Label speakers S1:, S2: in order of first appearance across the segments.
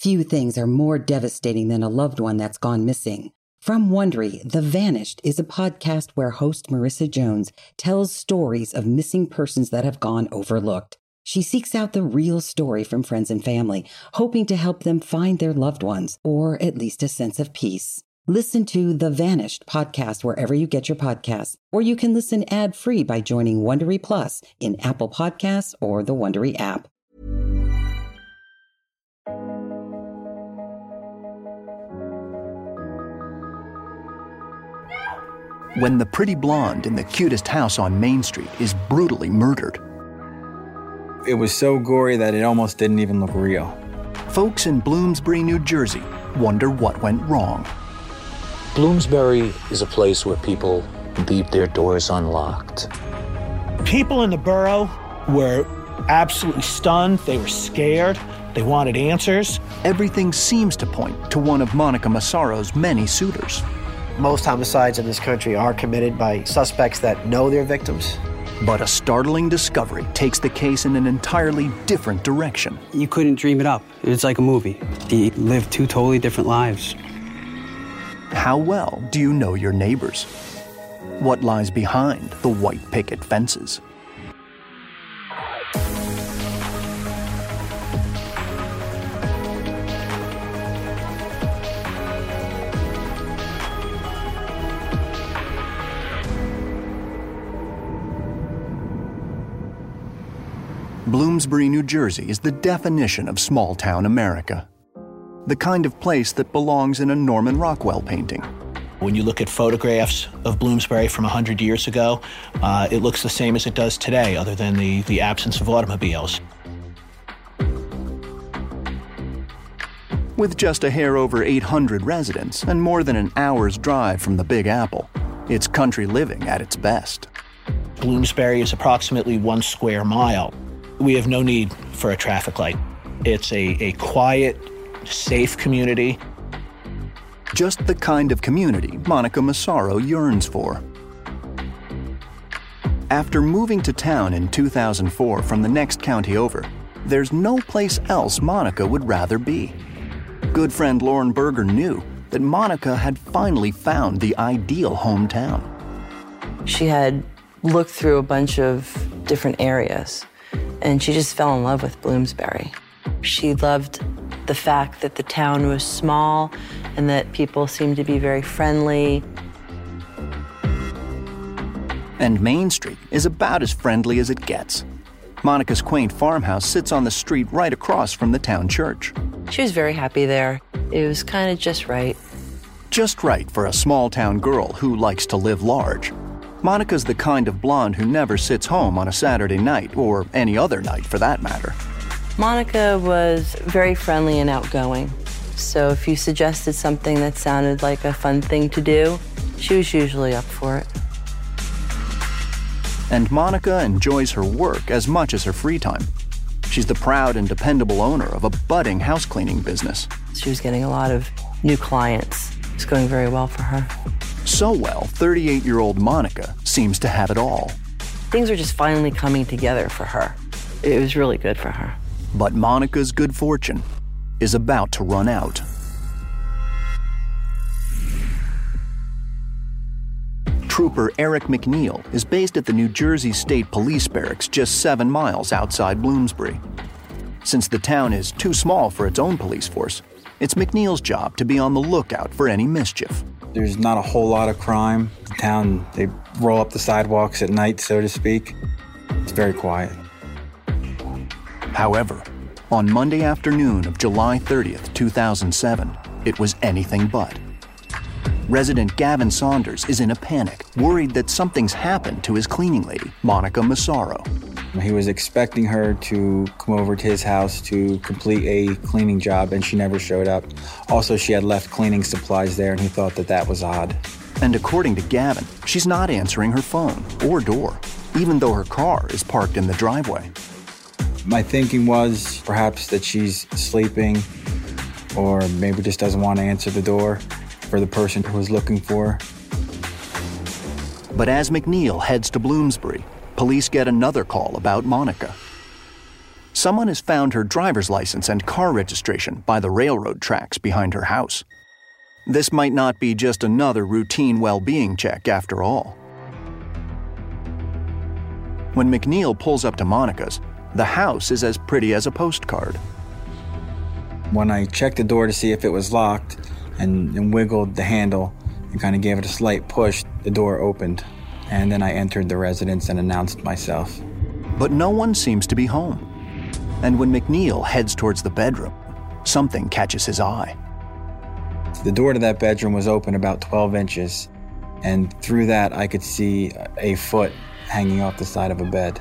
S1: Few things are more devastating than a loved one that's gone missing. From Wondery, The Vanished is a podcast where host Marissa Jones tells stories of missing persons that have gone overlooked. She seeks out the real story from friends and family, hoping to help them find their loved ones, or at least a sense of peace. Listen to The Vanished podcast wherever you get your podcasts, or you can listen ad-free by joining Wondery Plus in Apple Podcasts or the Wondery app.
S2: When the pretty blonde in the cutest house on Main Street is brutally murdered.
S3: It was so gory that it almost didn't even look real.
S2: Folks in Bloomsbury, New Jersey wonder what went wrong.
S4: Bloomsbury is a place where people leave their doors unlocked.
S5: People in the borough were absolutely stunned. They were scared. They wanted answers.
S2: Everything seems to point to one of Monica Massaro's many suitors.
S6: Most homicides in this country are committed by suspects that know their victims.
S2: But a startling discovery takes the case in an entirely different direction.
S7: You couldn't dream it up. It's like a movie. They lived two totally different lives.
S2: How well do you know your neighbors? What lies behind the white picket fences? Bloomsbury, New Jersey is the definition of small town America. The kind of place that belongs in a Norman Rockwell painting.
S5: When you look at photographs of Bloomsbury from 100 years ago, uh, it looks the same as it does today, other than the, the absence of automobiles.
S2: With just a hair over 800 residents and more than an hour's drive from the Big Apple, it's country living at its best.
S5: Bloomsbury is approximately one square mile. We have no need for a traffic light. It's a, a quiet, safe community.
S2: Just the kind of community Monica Massaro yearns for. After moving to town in 2004 from the next county over, there's no place else Monica would rather be. Good friend Lauren Berger knew that Monica had finally found the ideal hometown.
S8: She had looked through a bunch of different areas and she just fell in love with Bloomsbury. She loved the fact that the town was small and that people seemed to be very friendly.
S2: And Main Street is about as friendly as it gets. Monica's quaint farmhouse sits on the street right across from the town church.
S8: She was very happy there. It was kind of just right.
S2: Just right for a small town girl who likes to live large. Monica's the kind of blonde who never sits home on a Saturday night, or any other night for that matter.
S8: Monica was very friendly and outgoing. So if you suggested something that sounded like a fun thing to do, she was usually up for it.
S2: And Monica enjoys her work as much as her free time. She's the proud and dependable owner of a budding house cleaning business.
S8: She was getting a lot of new clients. It's going very well for her.
S2: So well, 38 year old Monica seems to have it all.
S8: Things are just finally coming together for her. It was really good for her.
S2: But Monica's good fortune is about to run out. Trooper Eric McNeil is based at the New Jersey State Police Barracks just seven miles outside Bloomsbury. Since the town is too small for its own police force, it's McNeil's job to be on the lookout for any mischief.
S3: There's not a whole lot of crime. The town, they roll up the sidewalks at night, so to speak. It's very quiet.
S2: However, on Monday afternoon of July 30th, 2007, it was anything but. Resident Gavin Saunders is in a panic, worried that something's happened to his cleaning lady, Monica Massaro.
S3: He was expecting her to come over to his house to complete a cleaning job, and she never showed up. Also, she had left cleaning supplies there, and he thought that that was odd.
S2: And according to Gavin, she's not answering her phone or door, even though her car is parked in the driveway.
S3: My thinking was perhaps that she's sleeping or maybe just doesn't want to answer the door for the person who was looking for her.
S2: But as McNeil heads to Bloomsbury, police get another call about Monica. Someone has found her driver's license and car registration by the railroad tracks behind her house. This might not be just another routine well being check after all. When McNeil pulls up to Monica's, the house is as pretty as a postcard.
S3: When I checked the door to see if it was locked and, and wiggled the handle and kind of gave it a slight push, the door opened. And then I entered the residence and announced myself.
S2: But no one seems to be home. And when McNeil heads towards the bedroom, something catches his eye.
S3: The door to that bedroom was open about 12 inches, and through that I could see a foot hanging off the side of a bed.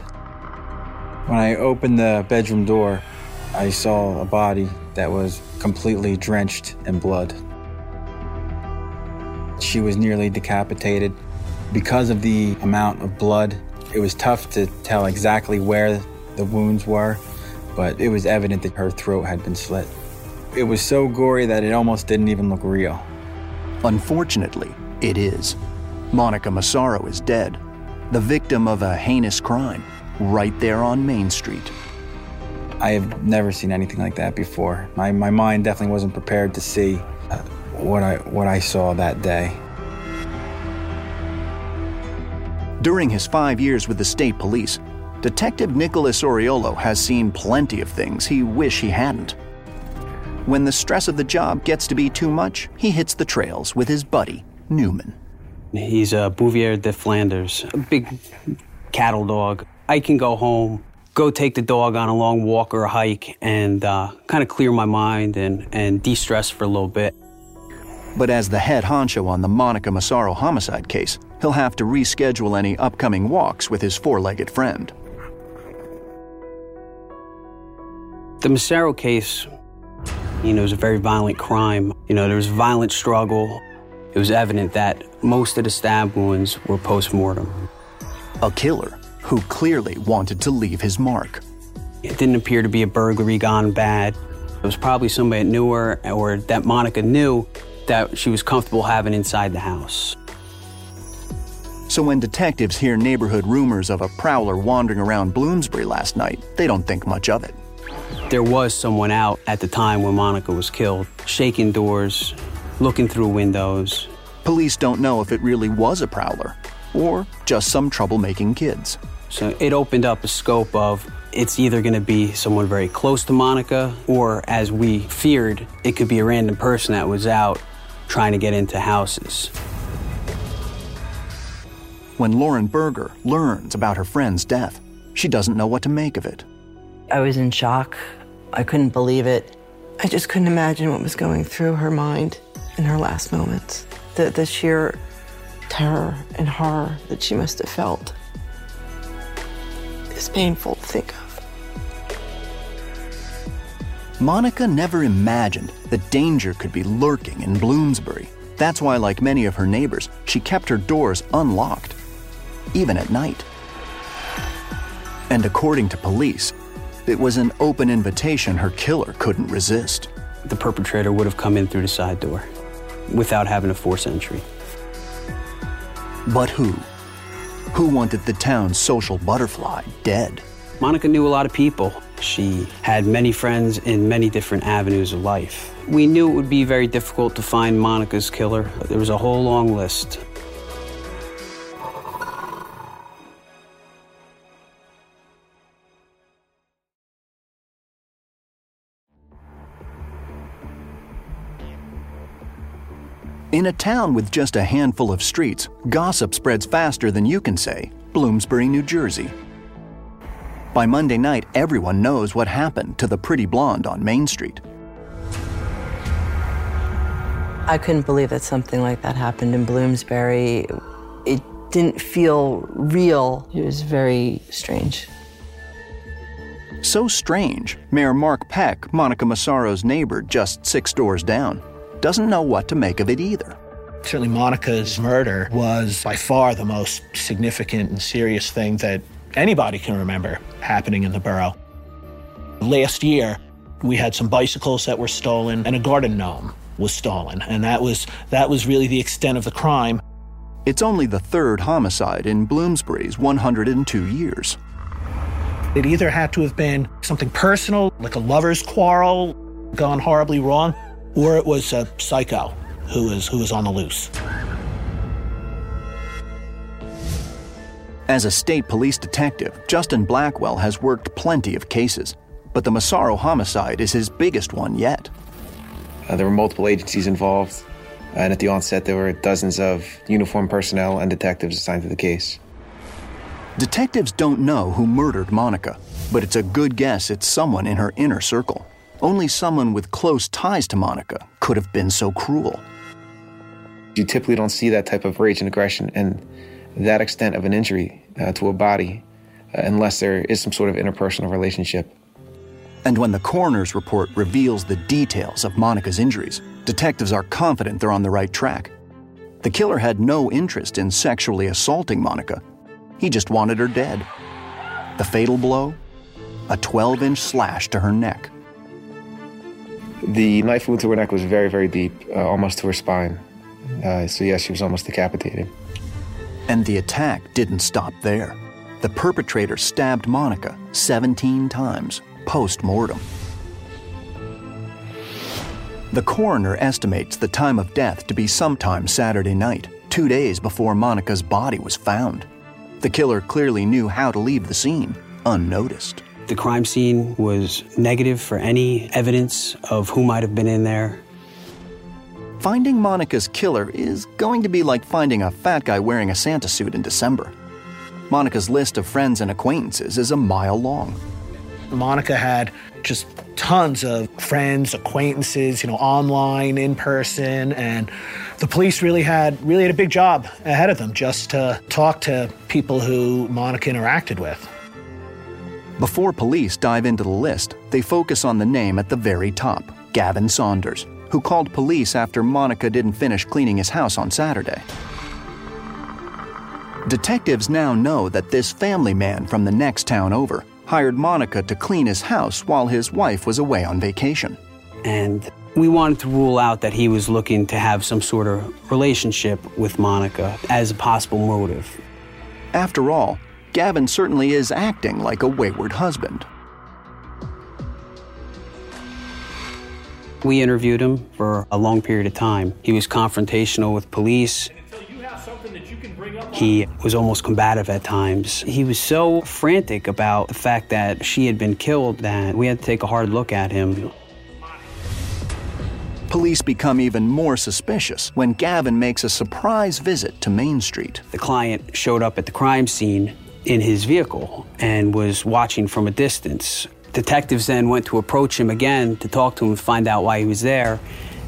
S3: When I opened the bedroom door, I saw a body that was completely drenched in blood. She was nearly decapitated. Because of the amount of blood, it was tough to tell exactly where the wounds were, but it was evident that her throat had been slit. It was so gory that it almost didn't even look real.
S2: Unfortunately, it is. Monica Massaro is dead, the victim of a heinous crime, right there on Main Street.
S3: I have never seen anything like that before. My, my mind definitely wasn't prepared to see uh, what I, what I saw that day.
S2: During his five years with the state police, Detective Nicholas Oriolo has seen plenty of things he wish he hadn't. When the stress of the job gets to be too much, he hits the trails with his buddy, Newman.
S7: He's a Bouvier de Flanders, a big cattle dog. I can go home, go take the dog on a long walk or a hike, and uh, kind of clear my mind and, and de stress for a little bit.
S2: But as the head honcho on the Monica Massaro homicide case, he'll have to reschedule any upcoming walks with his four legged friend.
S7: The Massaro case, you know, was a very violent crime. You know, there was violent struggle. It was evident that most of the stab wounds were post mortem.
S2: A killer who clearly wanted to leave his mark.
S7: It didn't appear to be a burglary gone bad. It was probably somebody that knew her or that Monica knew that she was comfortable having inside the house.
S2: So when detectives hear neighborhood rumors of a prowler wandering around Bloomsbury last night, they don't think much of it.
S7: There was someone out at the time when Monica was killed, shaking doors, looking through windows.
S2: Police don't know if it really was a prowler or just some troublemaking kids.
S7: So it opened up a scope of it's either going to be someone very close to Monica, or as we feared, it could be a random person that was out trying to get into houses.
S2: When Lauren Berger learns about her friend's death, she doesn't know what to make of it.
S8: I was in shock. I couldn't believe it. I just couldn't imagine what was going through her mind in her last moments. The, the sheer terror and horror that she must have felt is painful to think of.
S2: Monica never imagined that danger could be lurking in Bloomsbury. That's why, like many of her neighbors, she kept her doors unlocked, even at night. And according to police, it was an open invitation her killer couldn't resist.
S7: The perpetrator would have come in through the side door without having a force entry.
S2: But who? Who wanted the town's social butterfly dead?
S7: Monica knew a lot of people. She had many friends in many different avenues of life. We knew it would be very difficult to find Monica's killer. There was a whole long list.
S2: In a town with just a handful of streets, gossip spreads faster than you can say Bloomsbury, New Jersey. By Monday night, everyone knows what happened to the pretty blonde on Main Street.
S8: I couldn't believe that something like that happened in Bloomsbury. It didn't feel real. It was very strange.
S2: So strange, Mayor Mark Peck, Monica Massaro's neighbor just six doors down, doesn't know what to make of it either.
S5: Certainly, Monica's murder was by far the most significant and serious thing that anybody can remember happening in the borough. Last year, we had some bicycles that were stolen and a garden gnome was stolen, and that was that was really the extent of the crime.
S2: It's only the third homicide in Bloomsbury's 102 years.
S5: It either had to have been something personal, like a lover's quarrel gone horribly wrong, or it was a psycho who was who was on the loose.
S2: As a state police detective, Justin Blackwell has worked plenty of cases, but the Massaro homicide is his biggest one yet.
S9: Uh, there were multiple agencies involved, and at the onset, there were dozens of uniformed personnel and detectives assigned to the case.
S2: Detectives don't know who murdered Monica, but it's a good guess it's someone in her inner circle. Only someone with close ties to Monica could have been so cruel.
S9: You typically don't see that type of rage and aggression and that extent of an injury uh, to a body uh, unless there is some sort of interpersonal relationship.
S2: And when the coroner's report reveals the details of Monica's injuries, detectives are confident they're on the right track. The killer had no interest in sexually assaulting Monica. He just wanted her dead. The fatal blow? A 12 inch slash to her neck.
S9: The knife wound to her neck was very, very deep, uh, almost to her spine. Uh, so, yes, she was almost decapitated.
S2: And the attack didn't stop there. The perpetrator stabbed Monica 17 times post mortem. The coroner estimates the time of death to be sometime Saturday night, two days before Monica's body was found. The killer clearly knew how to leave the scene unnoticed.
S7: The crime scene was negative for any evidence of who might have been in there.
S2: Finding Monica's killer is going to be like finding a fat guy wearing a Santa suit in December. Monica's list of friends and acquaintances is a mile long.
S5: Monica had just tons of friends, acquaintances, you know, online, in person, and the police really had really had a big job ahead of them just to talk to people who Monica interacted with.
S2: Before police dive into the list, they focus on the name at the very top, Gavin Saunders, who called police after Monica didn't finish cleaning his house on Saturday. Detectives now know that this family man from the next town over hired Monica to clean his house while his wife was away on vacation.
S7: And we wanted to rule out that he was looking to have some sort of relationship with Monica as a possible motive.
S2: After all, Gavin certainly is acting like a wayward husband.
S7: We interviewed him for a long period of time. He was confrontational with police. He was almost combative at times. He was so frantic about the fact that she had been killed that we had to take a hard look at him.
S2: Police become even more suspicious when Gavin makes a surprise visit to Main Street.
S7: The client showed up at the crime scene in his vehicle and was watching from a distance. Detectives then went to approach him again to talk to him and find out why he was there,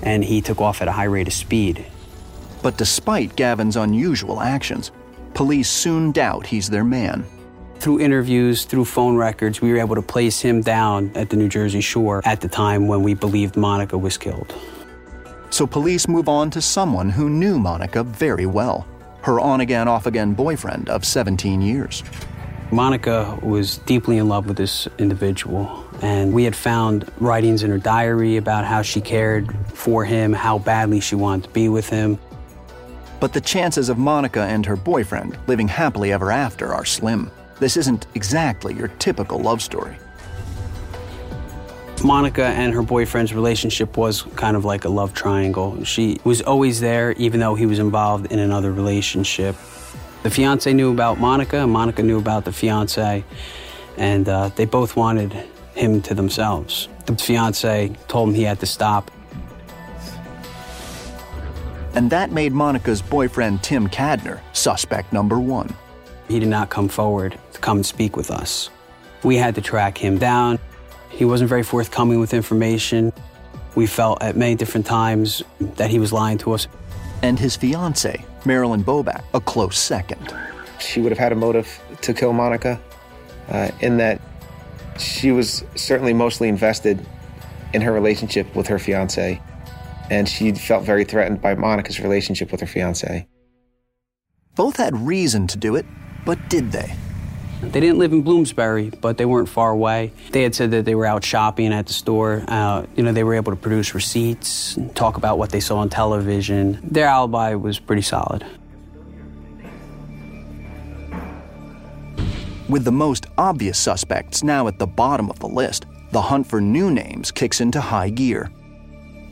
S7: and he took off at a high rate of speed.
S2: But despite Gavin's unusual actions, police soon doubt he's their man.
S7: Through interviews, through phone records, we were able to place him down at the New Jersey shore at the time when we believed Monica was killed.
S2: So police move on to someone who knew Monica very well her on again, off again boyfriend of 17 years.
S7: Monica was deeply in love with this individual, and we had found writings in her diary about how she cared for him, how badly she wanted to be with him.
S2: But the chances of Monica and her boyfriend living happily ever after are slim. This isn't exactly your typical love story.
S7: Monica and her boyfriend's relationship was kind of like a love triangle. She was always there, even though he was involved in another relationship. The fiance knew about Monica, and Monica knew about the fiance, and uh, they both wanted him to themselves. The fiance told him he had to stop.
S2: And that made Monica's boyfriend Tim Cadner suspect number one.
S7: He did not come forward to come and speak with us. We had to track him down. He wasn't very forthcoming with information. We felt at many different times that he was lying to us.
S2: And his fiancee, Marilyn Boback, a close second.
S9: She would have had a motive to kill Monica, uh, in that she was certainly mostly invested in her relationship with her fiance, and she felt very threatened by Monica's relationship with her fiance.
S2: Both had reason to do it, but did they?
S7: They didn't live in Bloomsbury, but they weren't far away. They had said that they were out shopping at the store. Uh, you know, they were able to produce receipts, talk about what they saw on television. Their alibi was pretty solid.
S2: With the most obvious suspects now at the bottom of the list, the hunt for new names kicks into high gear.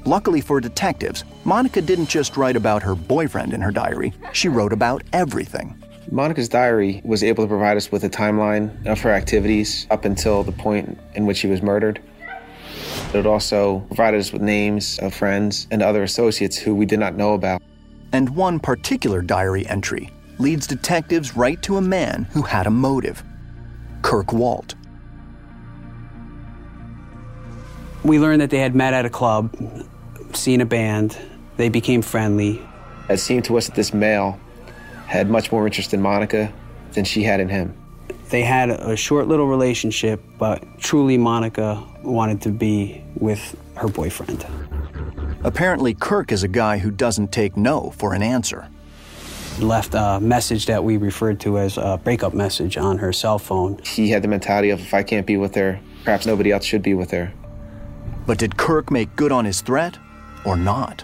S2: Luckily for detectives, Monica didn't just write about her boyfriend in her diary, she wrote about everything.
S9: Monica's diary was able to provide us with a timeline of her activities up until the point in which she was murdered. It also provided us with names of friends and other associates who we did not know about.
S2: And one particular diary entry leads detectives right to a man who had a motive Kirk Walt.
S7: We learned that they had met at a club, seen a band, they became friendly.
S9: It seemed to us that this male had much more interest in Monica than she had in him.
S7: They had a short little relationship, but truly Monica wanted to be with her boyfriend.
S2: Apparently, Kirk is a guy who doesn't take no for an answer.
S7: Left a message that we referred to as a breakup message on her cell phone.
S9: He had the mentality of if I can't be with her, perhaps nobody else should be with her.
S2: But did Kirk make good on his threat or not?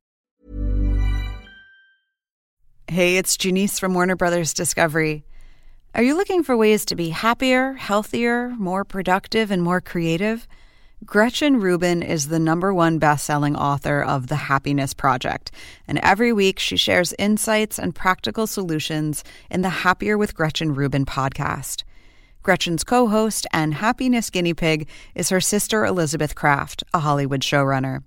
S10: Hey, it's Janice from Warner Brothers Discovery. Are you looking for ways to be happier, healthier, more productive, and more creative? Gretchen Rubin is the number one best-selling author of The Happiness Project, and every week she shares insights and practical solutions in the Happier with Gretchen Rubin podcast. Gretchen's co-host and happiness guinea pig is her sister Elizabeth Craft, a Hollywood showrunner.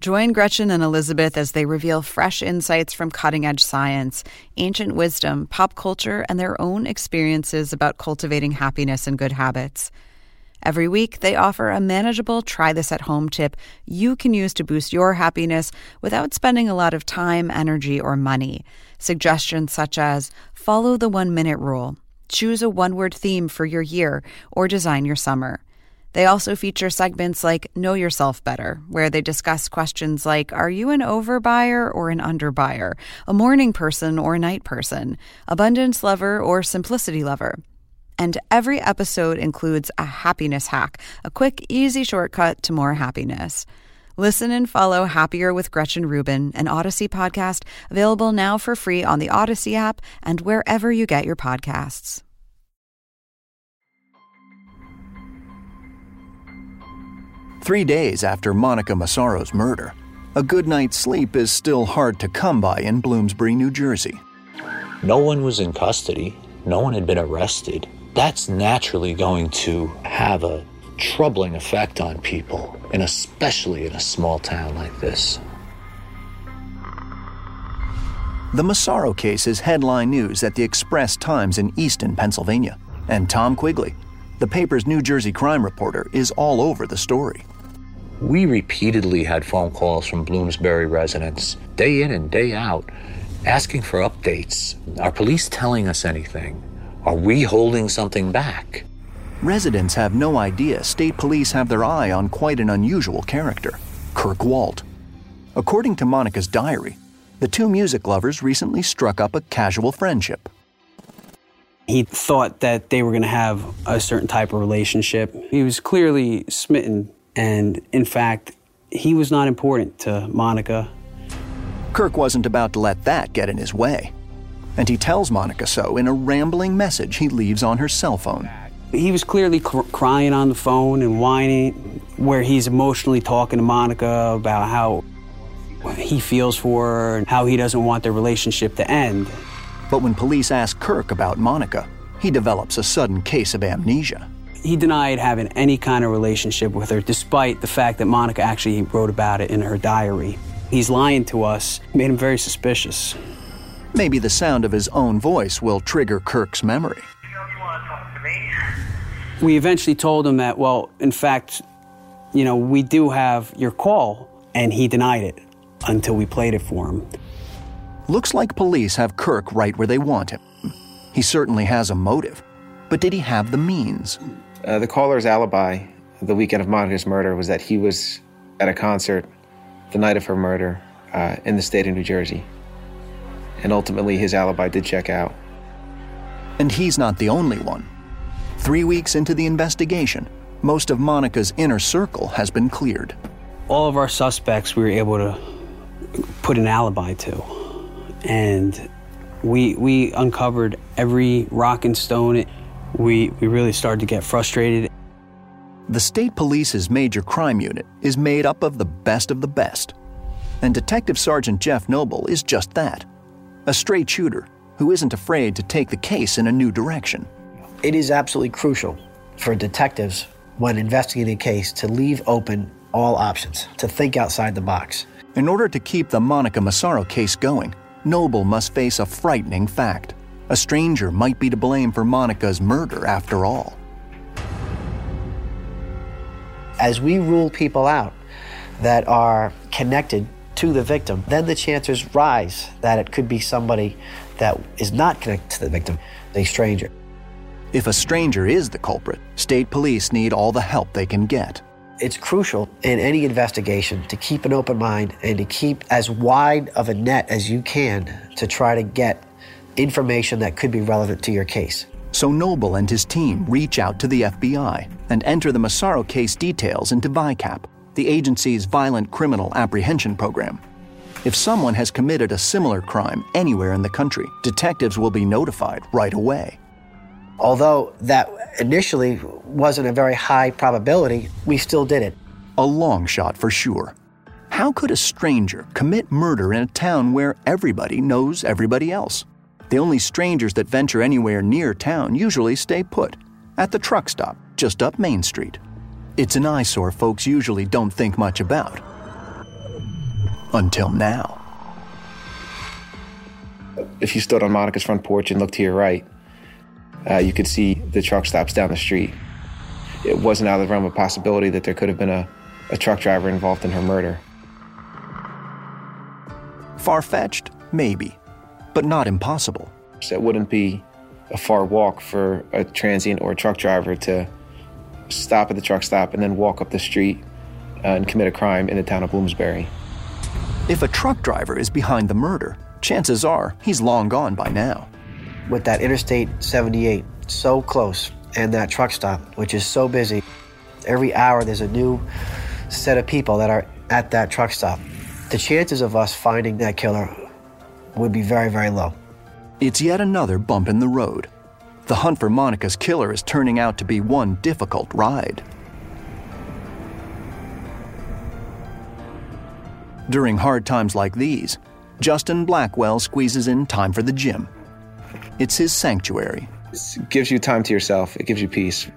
S10: Join Gretchen and Elizabeth as they reveal fresh insights from cutting edge science, ancient wisdom, pop culture, and their own experiences about cultivating happiness and good habits. Every week, they offer a manageable try this at home tip you can use to boost your happiness without spending a lot of time, energy, or money. Suggestions such as follow the one minute rule, choose a one word theme for your year, or design your summer. They also feature segments like Know Yourself Better, where they discuss questions like Are you an overbuyer or an underbuyer? A morning person or a night person? Abundance lover or simplicity lover? And every episode includes a happiness hack, a quick, easy shortcut to more happiness. Listen and follow Happier with Gretchen Rubin, an Odyssey podcast, available now for free on the Odyssey app and wherever you get your podcasts.
S2: Three days after Monica Massaro's murder, a good night's sleep is still hard to come by in Bloomsbury, New Jersey.
S4: No one was in custody, no one had been arrested. That's naturally going to have a troubling effect on people, and especially in a small town like this.
S2: The Massaro case is headline news at the Express Times in Easton, Pennsylvania. And Tom Quigley, the paper's New Jersey crime reporter, is all over the story.
S4: We repeatedly had phone calls from Bloomsbury residents, day in and day out, asking for updates. Are police telling us anything? Are we holding something back?
S2: Residents have no idea state police have their eye on quite an unusual character Kirk Walt. According to Monica's diary, the two music lovers recently struck up a casual friendship.
S7: He thought that they were going to have a certain type of relationship. He was clearly smitten, and in fact, he was not important to Monica.
S2: Kirk wasn't about to let that get in his way. And he tells Monica so in a rambling message he leaves on her cell phone.
S7: He was clearly cr- crying on the phone and whining, where he's emotionally talking to Monica about how he feels for her and how he doesn't want their relationship to end.
S2: But when police ask Kirk about Monica, he develops a sudden case of amnesia.
S7: He denied having any kind of relationship with her, despite the fact that Monica actually wrote about it in her diary. He's lying to us, made him very suspicious.
S2: Maybe the sound of his own voice will trigger Kirk's memory.
S7: We eventually told him that, well, in fact, you know, we do have your call, and he denied it until we played it for him.
S2: Looks like police have Kirk right where they want him. He certainly has a motive, but did he have the means?
S9: Uh, the caller's alibi the weekend of Monica's murder was that he was at a concert the night of her murder uh, in the state of New Jersey. And ultimately, his alibi did check out.
S2: And he's not the only one. Three weeks into the investigation, most of Monica's inner circle has been cleared.
S7: All of our suspects we were able to put an alibi to. And we, we uncovered every rock and stone. We, we really started to get frustrated.
S2: The state police's major crime unit is made up of the best of the best. And Detective Sergeant Jeff Noble is just that a straight shooter who isn't afraid to take the case in a new direction.
S6: It is absolutely crucial for detectives when investigating a case to leave open all options, to think outside the box.
S2: In order to keep the Monica Massaro case going, Noble must face a frightening fact. A stranger might be to blame for Monica's murder after all.
S6: As we rule people out that are connected to the victim, then the chances rise that it could be somebody that is not connected to the victim, a stranger.
S2: If a stranger is the culprit, state police need all the help they can get.
S6: It's crucial in any investigation to keep an open mind and to keep as wide of a net as you can to try to get information that could be relevant to your case.
S2: So Noble and his team reach out to the FBI and enter the Massaro case details into VICAP, the agency's violent criminal apprehension program. If someone has committed a similar crime anywhere in the country, detectives will be notified right away.
S6: Although that initially wasn't a very high probability, we still did it.
S2: A long shot for sure. How could a stranger commit murder in a town where everybody knows everybody else? The only strangers that venture anywhere near town usually stay put, at the truck stop just up Main Street. It's an eyesore folks usually don't think much about. Until now.
S9: If you stood on Monica's front porch and looked to your right, uh, you could see the truck stops down the street. It wasn't out of the realm of possibility that there could have been a, a truck driver involved in her murder.
S2: Far fetched? Maybe, but not impossible.
S9: So it wouldn't be a far walk for a transient or a truck driver to stop at the truck stop and then walk up the street uh, and commit a crime in the town of Bloomsbury.
S2: If a truck driver is behind the murder, chances are he's long gone by now.
S6: With that Interstate 78 so close and that truck stop, which is so busy, every hour there's a new set of people that are at that truck stop. The chances of us finding that killer would be very, very low.
S2: It's yet another bump in the road. The hunt for Monica's killer is turning out to be one difficult ride. During hard times like these, Justin Blackwell squeezes in time for the gym. It's his sanctuary.
S9: It gives you time to yourself, it gives you peace.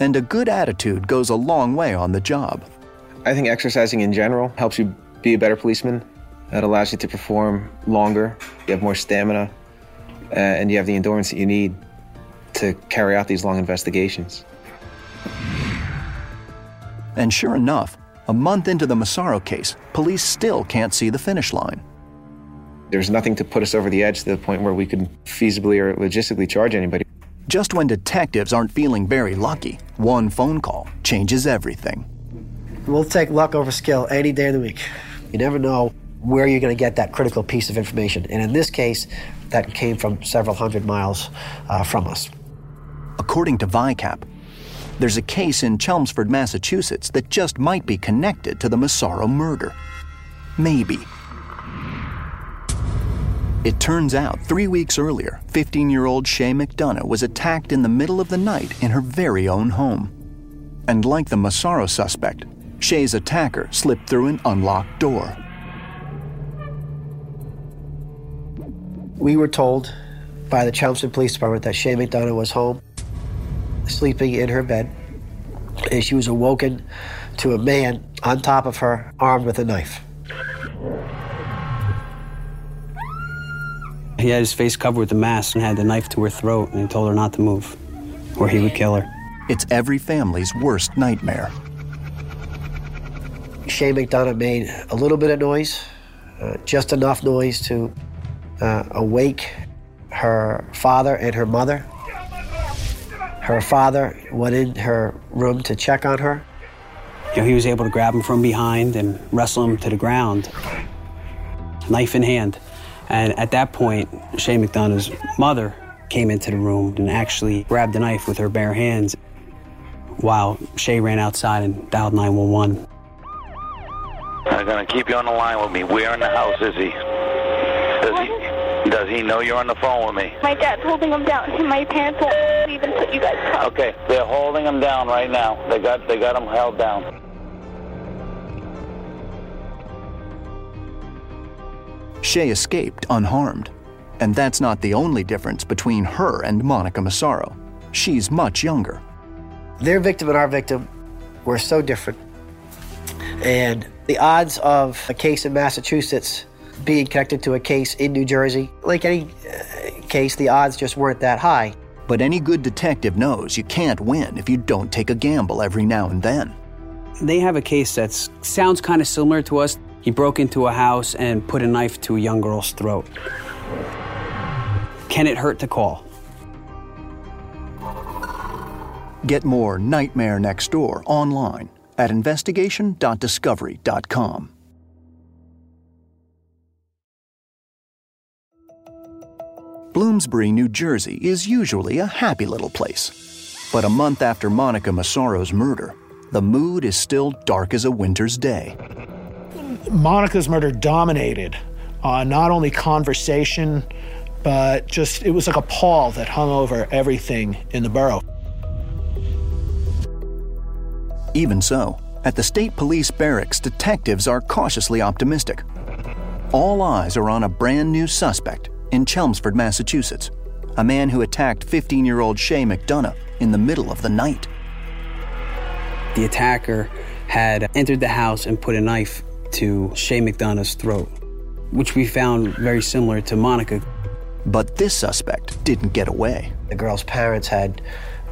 S2: And a good attitude goes a long way on the job.
S9: I think exercising in general helps you be a better policeman. It allows you to perform longer, you have more stamina, uh, and you have the endurance that you need to carry out these long investigations.
S2: And sure enough, a month into the Massaro case, police still can't see the finish line.
S9: There's nothing to put us over the edge to the point where we could feasibly or logistically charge anybody.
S2: Just when detectives aren't feeling very lucky, one phone call changes everything.
S6: We'll take luck over skill any day of the week. You never know where you're going to get that critical piece of information. And in this case, that came from several hundred miles uh, from us.
S2: According to VICAP, there's a case in Chelmsford, Massachusetts that just might be connected to the Massaro murder. Maybe. It turns out three weeks earlier, 15 year old Shay McDonough was attacked in the middle of the night in her very own home. And like the Massaro suspect, Shay's attacker slipped through an unlocked door.
S6: We were told by the Chelmsford Police Department that Shay McDonough was home, sleeping in her bed, and she was awoken to a man on top of her, armed with a knife.
S7: He had his face covered with a mask and had the knife to her throat, and he told her not to move, or he would kill her.
S2: It's every family's worst nightmare.
S6: Shay McDonough made a little bit of noise, uh, just enough noise to uh, awake her father and her mother. Her father went in her room to check on her.
S7: You know, he was able to grab him from behind and wrestle him to the ground, knife in hand. And at that point, Shay McDonough's mother came into the room and actually grabbed the knife with her bare hands while Shay ran outside and dialed 911.
S11: I'm gonna keep you on the line with me. Where in the house is he? Does he does he know you're on the phone with me?
S12: My dad's holding him down. My parents won't leave until you guys come.
S11: Okay, they're holding him down right now. They got they got him held down.
S2: Shay escaped unharmed. And that's not the only difference between her and Monica Massaro. She's much younger.
S6: Their victim and our victim were so different. And the odds of a case in Massachusetts being connected to a case in New Jersey, like any uh, case, the odds just weren't that high.
S2: But any good detective knows you can't win if you don't take a gamble every now and then.
S7: They have a case that sounds kind of similar to us. He broke into a house and put a knife to a young girl's throat. Can it hurt to call?
S2: Get more Nightmare Next Door online at investigation.discovery.com. Bloomsbury, New Jersey is usually a happy little place. But a month after Monica Massaro's murder, the mood is still dark as a winter's day.
S5: Monica's murder dominated uh, not only conversation, but just it was like a pall that hung over everything in the borough.
S2: Even so, at the state police barracks, detectives are cautiously optimistic. All eyes are on a brand new suspect in Chelmsford, Massachusetts, a man who attacked 15 year old Shay McDonough in the middle of the night.
S7: The attacker had entered the house and put a knife to Shay McDonough's throat, which we found very similar to Monica.
S2: But this suspect didn't get away.
S6: The girl's parents had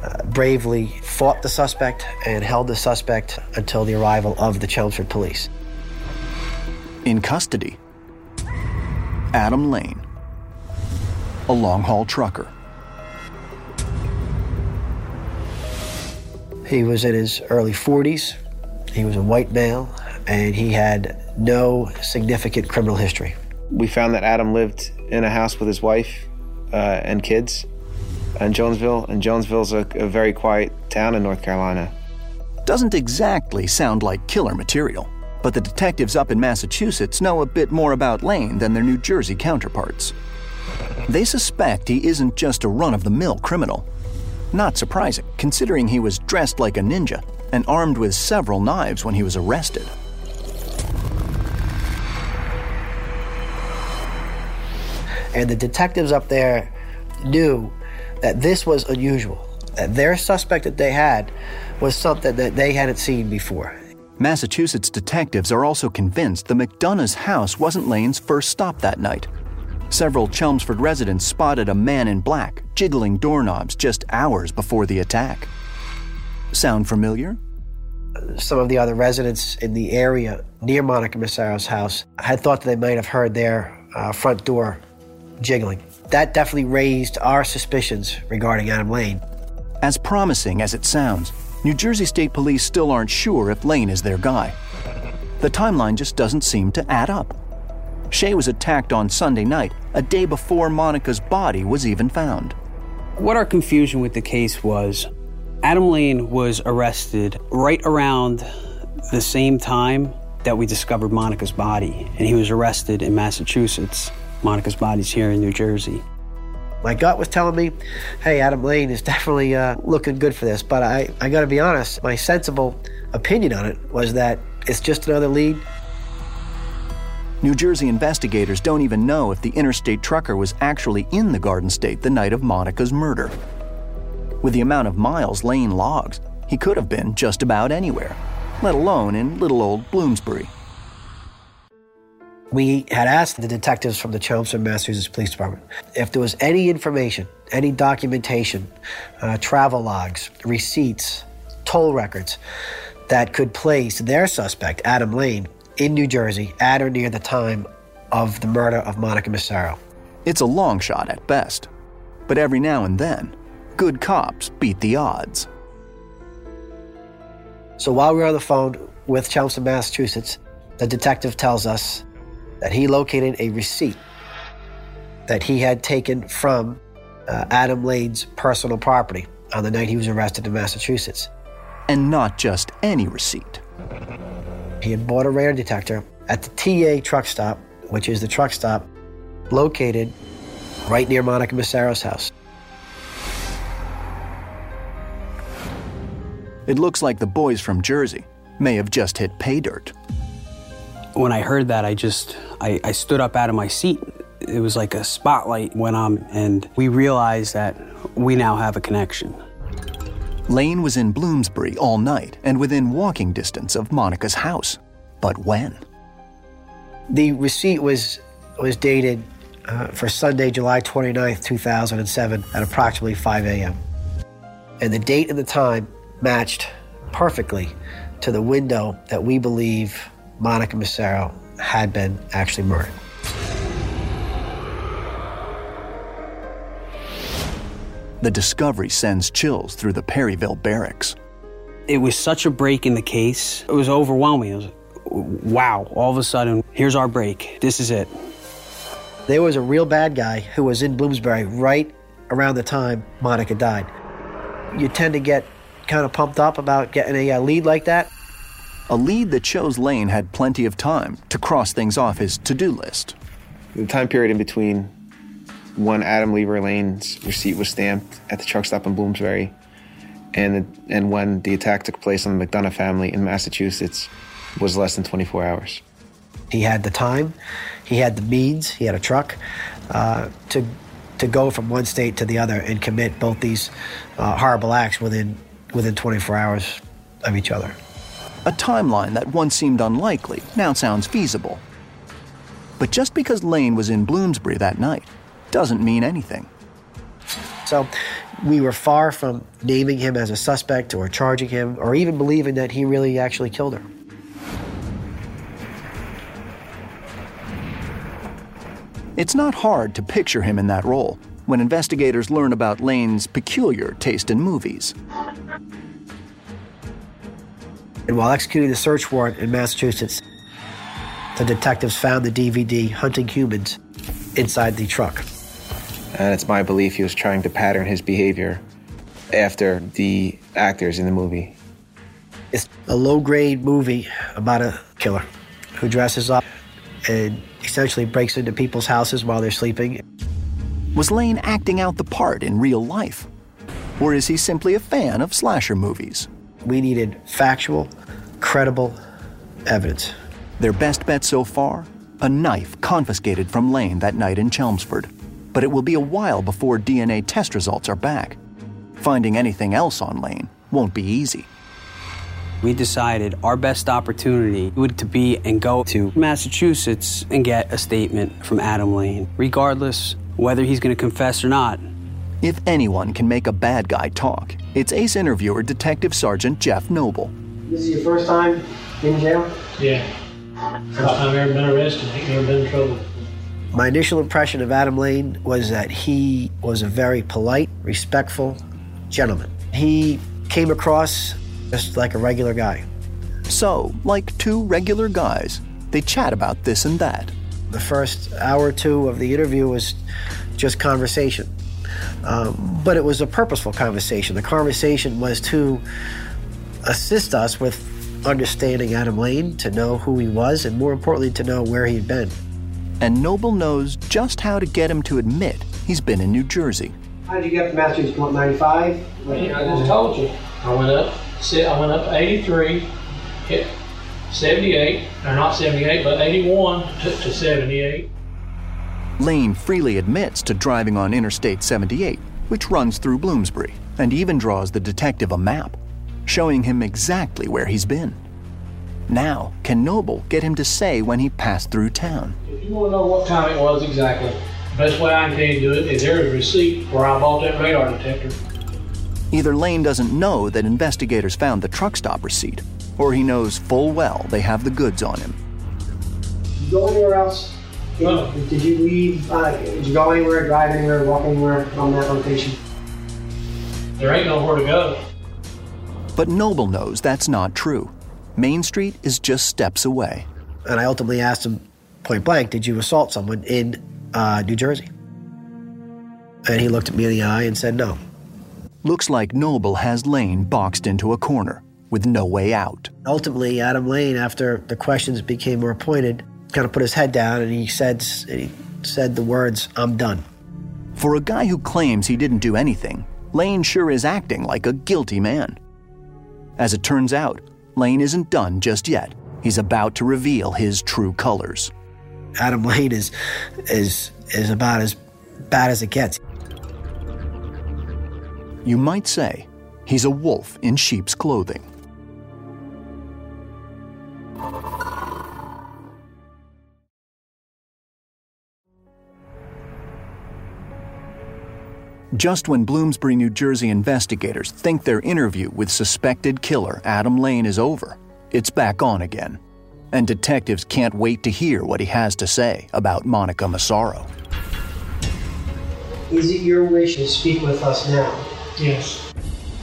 S6: uh, bravely fought the suspect and held the suspect until the arrival of the Chelmsford police.
S2: In custody, Adam Lane, a long haul trucker.
S6: He was in his early 40s. He was a white male, and he had no significant criminal history.
S9: We found that Adam lived in a house with his wife uh, and kids in Jonesville, and Jonesville's a, a very quiet town in North Carolina.
S2: Doesn't exactly sound like killer material, but the detectives up in Massachusetts know a bit more about Lane than their New Jersey counterparts. They suspect he isn't just a run of the mill criminal. Not surprising, considering he was dressed like a ninja and armed with several knives when he was arrested.
S6: And the detectives up there knew that this was unusual, that their suspect that they had was something that they hadn't seen before.
S2: Massachusetts detectives are also convinced the McDonough's house wasn't Lane's first stop that night. Several Chelmsford residents spotted a man in black jiggling doorknobs just hours before the attack. Sound familiar?
S6: Some of the other residents in the area near Monica Massaro's house had thought that they might have heard their uh, front door jiggling. That definitely raised our suspicions regarding Adam Lane.
S2: As promising as it sounds, New Jersey State Police still aren't sure if Lane is their guy. The timeline just doesn't seem to add up. Shay was attacked on Sunday night, a day before Monica's body was even found.
S7: What our confusion with the case was Adam Lane was arrested right around the same time that we discovered Monica's body, and he was arrested in Massachusetts. Monica's body's here in New Jersey.
S6: My gut was telling me, hey, Adam Lane is definitely uh, looking good for this. But I, I got to be honest, my sensible opinion on it was that it's just another lead.
S2: New Jersey investigators don't even know if the interstate trucker was actually in the Garden State the night of Monica's murder. With the amount of miles Lane logs, he could have been just about anywhere, let alone in little old Bloomsbury.
S6: We had asked the detectives from the Chelmsford, Massachusetts Police Department if there was any information, any documentation, uh, travel logs, receipts, toll records that could place their suspect, Adam Lane, in New Jersey at or near the time of the murder of Monica Massaro.
S2: It's a long shot at best, but every now and then, good cops beat the odds.
S6: So while we're on the phone with Chelmsford, Massachusetts, the detective tells us that he located a receipt that he had taken from uh, Adam Lane's personal property on the night he was arrested in Massachusetts.
S2: And not just any receipt.
S6: He had bought a radar detector at the TA truck stop, which is the truck stop located right near Monica Massaro's house.
S2: It looks like the boys from Jersey may have just hit pay dirt.
S7: When I heard that, I just I, I stood up out of my seat. It was like a spotlight went on, and we realized that we now have a connection.
S2: Lane was in Bloomsbury all night and within walking distance of Monica's house. But when?
S6: The receipt was was dated uh, for Sunday, July 29th, 2007, at approximately 5 a.m. And the date and the time matched perfectly to the window that we believe Monica Massaro had been actually murdered.
S2: The discovery sends chills through the Perryville barracks.
S7: It was such a break in the case. It was overwhelming. It was, wow, all of a sudden, here's our break. This is it.
S6: There was a real bad guy who was in Bloomsbury right around the time Monica died. You tend to get kind of pumped up about getting a uh, lead like that.
S2: A lead that shows Lane had plenty of time to cross things off his to do list.
S9: The time period in between when Adam Lever Lane's receipt was stamped at the truck stop in Bloomsbury and, the, and when the attack took place on the McDonough family in Massachusetts was less than 24 hours.
S6: He had the time, he had the means, he had a truck uh, to, to go from one state to the other and commit both these uh, horrible acts within, within 24 hours of each other.
S2: A timeline that once seemed unlikely now sounds feasible. But just because Lane was in Bloomsbury that night doesn't mean anything.
S6: So we were far from naming him as a suspect or charging him or even believing that he really actually killed her.
S2: It's not hard to picture him in that role when investigators learn about Lane's peculiar taste in movies.
S6: And while executing the search warrant in Massachusetts, the detectives found the DVD Hunting Humans inside the truck.
S9: And it's my belief he was trying to pattern his behavior after the actors in the movie.
S6: It's a low grade movie about a killer who dresses up and essentially breaks into people's houses while they're sleeping.
S2: Was Lane acting out the part in real life? Or is he simply a fan of slasher movies?
S6: We needed factual, credible evidence.
S2: Their best bet so far? A knife confiscated from Lane that night in Chelmsford. But it will be a while before DNA test results are back. Finding anything else on Lane won't be easy.
S7: We decided our best opportunity would to be and go to Massachusetts and get a statement from Adam Lane, regardless whether he's going to confess or not.
S2: If anyone can make a bad guy talk, it's ace interviewer Detective Sergeant Jeff Noble.
S13: This is your first time in jail?
S14: Yeah. First time I've ever been arrested. I ain't never been in trouble.
S6: My initial impression of Adam Lane was that he was a very polite, respectful gentleman. He came across just like a regular guy.
S2: So, like two regular guys, they chat about this and that.
S6: The first hour or two of the interview was just conversation. Um, but it was a purposeful conversation. The conversation was to assist us with understanding Adam Lane, to know who he was, and more importantly, to know where he'd been.
S2: And Noble knows just how to get him to admit he's been in New Jersey.
S13: How did you get from Massachusetts? 95?
S14: I just told you. I went up. I went up 83, hit 78, or not 78, but 81 to, to 78.
S2: Lane freely admits to driving on Interstate 78, which runs through Bloomsbury, and even draws the detective a map, showing him exactly where he's been. Now, can Noble get him to say when he passed through town?
S14: If you want to know what time it was exactly, the best way I can tell you to do it is there's a receipt where I bought that radar detector.
S2: Either Lane doesn't know that investigators found the truck stop receipt, or he knows full well they have the goods on him.
S13: Did you go anywhere else?
S14: No.
S13: Did you leave? Uh, did you go anywhere, drive anywhere, walk anywhere on that location?
S14: There ain't nowhere to go.
S2: But Noble knows that's not true. Main Street is just steps away.
S6: And I ultimately asked him point blank, Did you assault someone in uh, New Jersey? And he looked at me in the eye and said, No.
S2: Looks like Noble has Lane boxed into a corner with no way out.
S6: Ultimately, Adam Lane, after the questions became more pointed, kind of put his head down and he said, he said the words, I'm done.
S2: For a guy who claims he didn't do anything, Lane sure is acting like a guilty man. As it turns out, Lane isn't done just yet. He's about to reveal his true colors.
S6: Adam Lane is is is about as bad as it gets.
S2: You might say he's a wolf in sheep's clothing. Just when Bloomsbury, New Jersey investigators think their interview with suspected killer Adam Lane is over, it's back on again. And detectives can't wait to hear what he has to say about Monica Massaro.
S13: Is it your wish to speak with us now?
S14: Yes.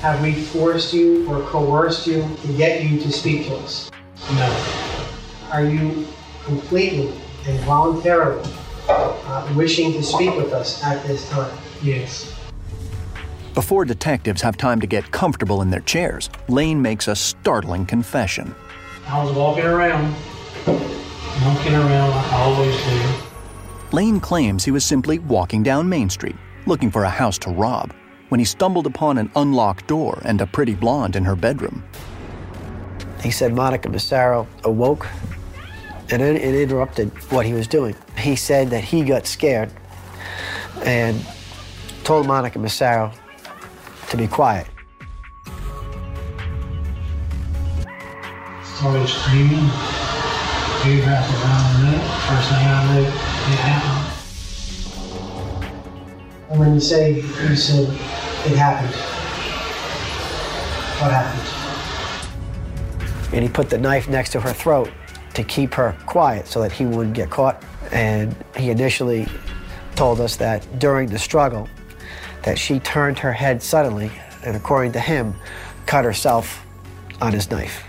S13: Have we forced you or coerced you to get you to speak to us?
S14: No.
S13: Are you completely and voluntarily uh, wishing to speak with us at this time?
S14: Yes.
S2: Before detectives have time to get comfortable in their chairs, Lane makes a startling confession.
S14: I was walking around, walking around like I always do.
S2: Lane claims he was simply walking down Main Street, looking for a house to rob, when he stumbled upon an unlocked door and a pretty blonde in her bedroom.
S6: He said Monica Massaro awoke and it, it interrupted what he was doing. He said that he got scared and told Monica Massaro to be quiet.
S14: Started screaming. He wrapped around the neck. First thing I knew, it happened.
S13: And when you say you said it happened, what happened?
S6: And he put the knife next to her throat to keep her quiet so that he wouldn't get caught. And he initially told us that during the struggle, that she turned her head suddenly and according to him, cut herself on his knife.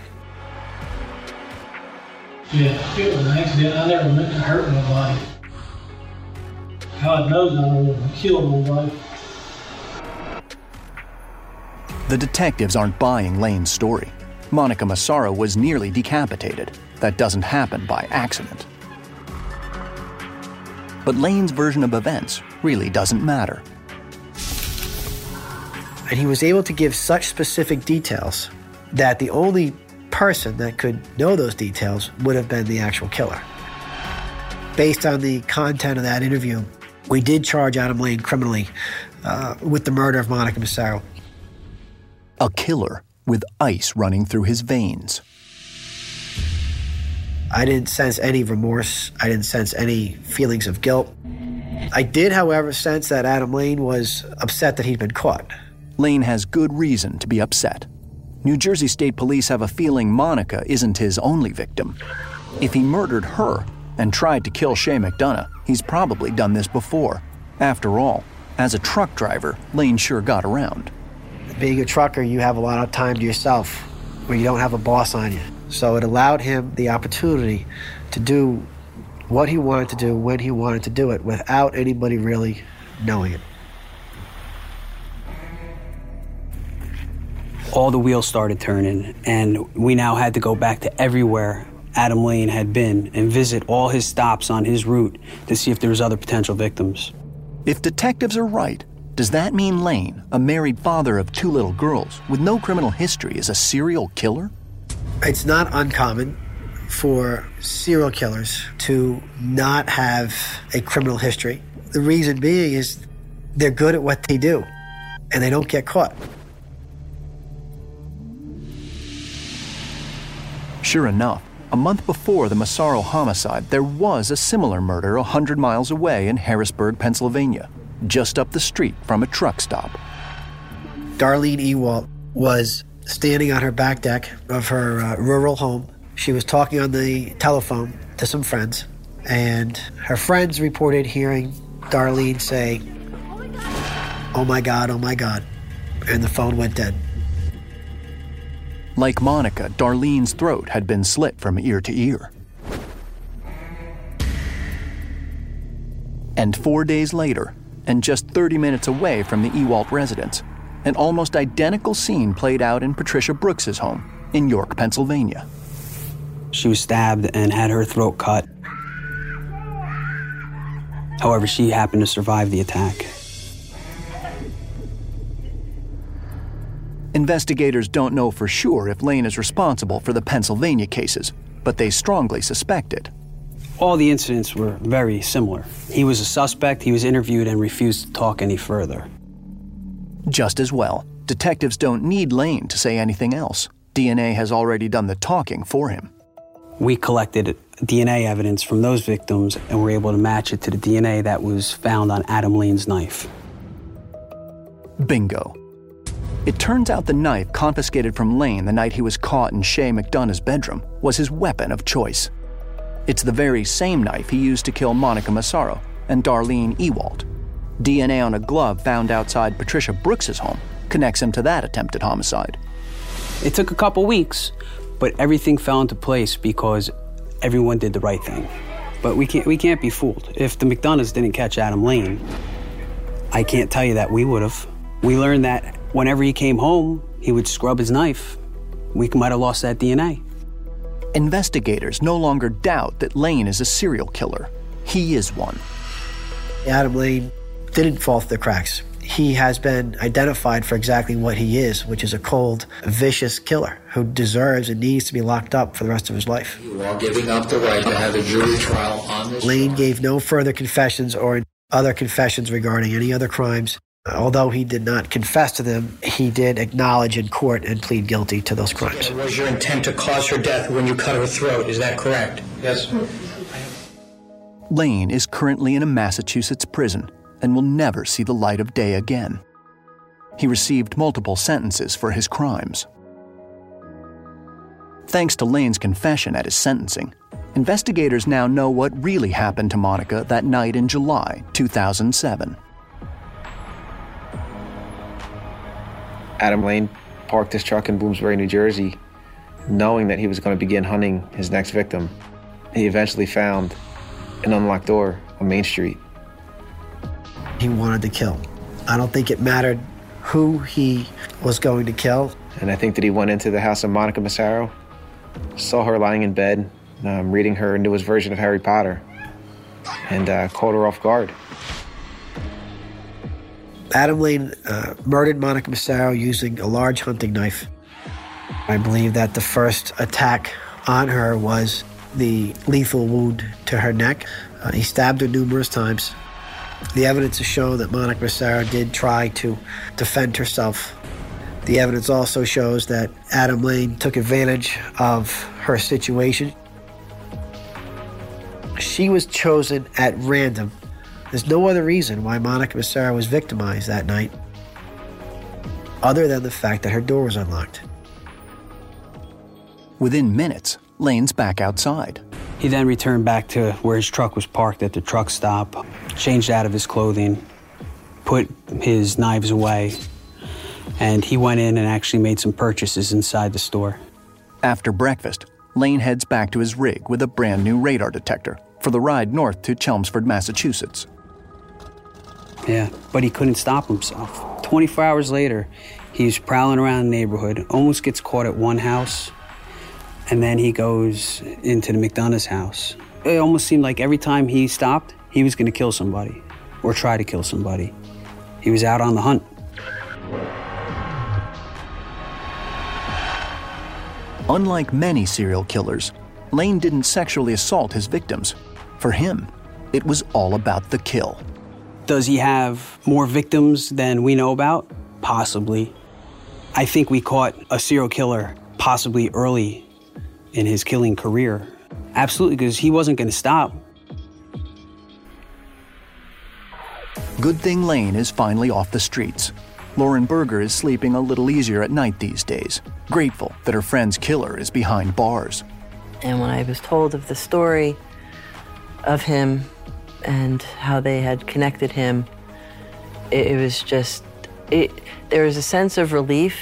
S14: Yeah, it was an accident. I never meant to hurt nobody. God knows I don't want to kill nobody.
S2: The detectives aren't buying Lane's story. Monica Massaro was nearly decapitated. That doesn't happen by accident. But Lane's version of events really doesn't matter.
S6: And he was able to give such specific details that the only person that could know those details would have been the actual killer. Based on the content of that interview, We did charge Adam Lane criminally uh, with the murder of Monica Massaro.
S2: A killer with ice running through his veins.
S6: I didn't sense any remorse. I didn't sense any feelings of guilt. I did, however, sense that Adam Lane was upset that he'd been caught.
S2: Lane has good reason to be upset. New Jersey State Police have a feeling Monica isn't his only victim. If he murdered her and tried to kill Shay McDonough, he's probably done this before. After all, as a truck driver, Lane sure got around.
S6: Being a trucker, you have a lot of time to yourself where you don't have a boss on you. So it allowed him the opportunity to do what he wanted to do when he wanted to do it without anybody really knowing it.
S7: All the wheels started turning, and we now had to go back to everywhere Adam Lane had been and visit all his stops on his route to see if there was other potential victims.
S2: If detectives are right, does that mean Lane, a married father of two little girls with no criminal history, is a serial killer?
S6: It's not uncommon for serial killers to not have a criminal history. The reason being is they're good at what they do and they don't get caught.
S2: Sure enough, a month before the Massaro homicide, there was a similar murder a 100 miles away in Harrisburg, Pennsylvania, just up the street from a truck stop.
S6: Darlene Ewalt was standing on her back deck of her uh, rural home. She was talking on the telephone to some friends, and her friends reported hearing Darlene say, Oh my God, oh my God. And the phone went dead.
S2: Like Monica, Darlene's throat had been slit from ear to ear. And four days later, and just 30 minutes away from the Ewalt residence, an almost identical scene played out in Patricia Brooks's home in York, Pennsylvania.
S7: She was stabbed and had her throat cut. However, she happened to survive the attack.
S2: Investigators don't know for sure if Lane is responsible for the Pennsylvania cases, but they strongly suspect it.
S7: All the incidents were very similar. He was a suspect, he was interviewed, and refused to talk any further.
S2: Just as well, detectives don't need Lane to say anything else. DNA has already done the talking for him.
S7: We collected DNA evidence from those victims and were able to match it to the DNA that was found on Adam Lane's knife.
S2: Bingo. It turns out the knife confiscated from Lane the night he was caught in Shay McDonough's bedroom was his weapon of choice. It's the very same knife he used to kill Monica Massaro and Darlene Ewalt. DNA on a glove found outside Patricia Brooks's home connects him to that attempted homicide.
S7: It took a couple weeks, but everything fell into place because everyone did the right thing. But we can't we can't be fooled. If the McDonoughs didn't catch Adam Lane, I can't tell you that we would have. We learned that whenever he came home, he would scrub his knife. We might have lost that DNA.
S2: Investigators no longer doubt that Lane is a serial killer. He is one.
S6: Adam Lane didn't fall through the cracks. He has been identified for exactly what he is, which is a cold, vicious killer who deserves and needs to be locked up for the rest of his life.
S15: You are giving up the right to have a jury trial on this.
S6: Lane gave no further confessions or other confessions regarding any other crimes. Although he did not confess to them, he did acknowledge in court and plead guilty to those crimes.
S15: Was your intent to cause her death when you cut her throat? Is that correct? Yes.
S2: Lane is currently in a Massachusetts prison and will never see the light of day again. He received multiple sentences for his crimes. Thanks to Lane's confession at his sentencing, investigators now know what really happened to Monica that night in July 2007.
S9: Adam Lane parked his truck in Bloomsbury, New Jersey, knowing that he was going to begin hunting his next victim. He eventually found an unlocked door on Main Street.
S6: He wanted to kill. I don't think it mattered who he was going to kill.
S9: And I think that he went into the house of Monica Massaro, saw her lying in bed, um, reading her newest version of Harry Potter, and uh, caught her off guard.
S6: Adam Lane uh, murdered Monica Massaro using a large hunting knife. I believe that the first attack on her was the lethal wound to her neck. Uh, he stabbed her numerous times. The evidence has shown that Monica Massaro did try to defend herself. The evidence also shows that Adam Lane took advantage of her situation. She was chosen at random. There's no other reason why Monica Massaro was victimized that night other than the fact that her door was unlocked.
S2: Within minutes, Lane's back outside.
S7: He then returned back to where his truck was parked at the truck stop, changed out of his clothing, put his knives away, and he went in and actually made some purchases inside the store.
S2: After breakfast, Lane heads back to his rig with a brand new radar detector for the ride north to Chelmsford, Massachusetts.
S7: Yeah, but he couldn't stop himself. 24 hours later, he's prowling around the neighborhood, almost gets caught at one house, and then he goes into the McDonough's house. It almost seemed like every time he stopped, he was going to kill somebody or try to kill somebody. He was out on the hunt.
S2: Unlike many serial killers, Lane didn't sexually assault his victims. For him, it was all about the kill.
S7: Does he have more victims than we know about? Possibly. I think we caught a serial killer possibly early in his killing career. Absolutely, because he wasn't going to stop.
S2: Good thing Lane is finally off the streets. Lauren Berger is sleeping a little easier at night these days, grateful that her friend's killer is behind bars.
S8: And when I was told of the story of him and how they had connected him, it, it was just, it, there was a sense of relief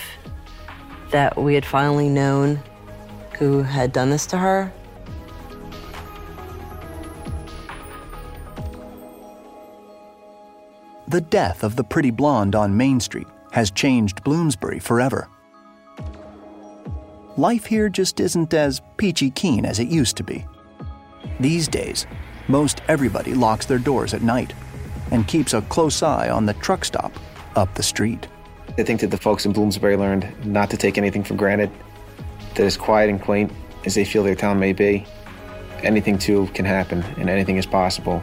S8: that we had finally known who had done this to her.
S2: The death of the pretty blonde on Main Street has changed Bloomsbury forever. Life here just isn't as peachy keen as it used to be. These days, most everybody locks their doors at night and keeps a close eye on the truck stop up the street.
S9: I think that the folks in Bloomsbury learned not to take anything for granted, that as quiet and quaint as they feel their town may be, anything too can happen and anything is possible.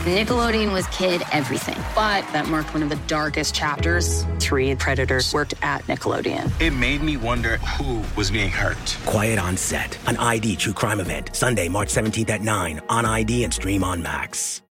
S16: Nickelodeon was kid everything, but that marked one of the darkest chapters. Three predators worked at Nickelodeon.
S17: It made me wonder who was being hurt.
S18: Quiet on Set, an ID true crime event. Sunday, March 17th at 9 on ID and stream on Max.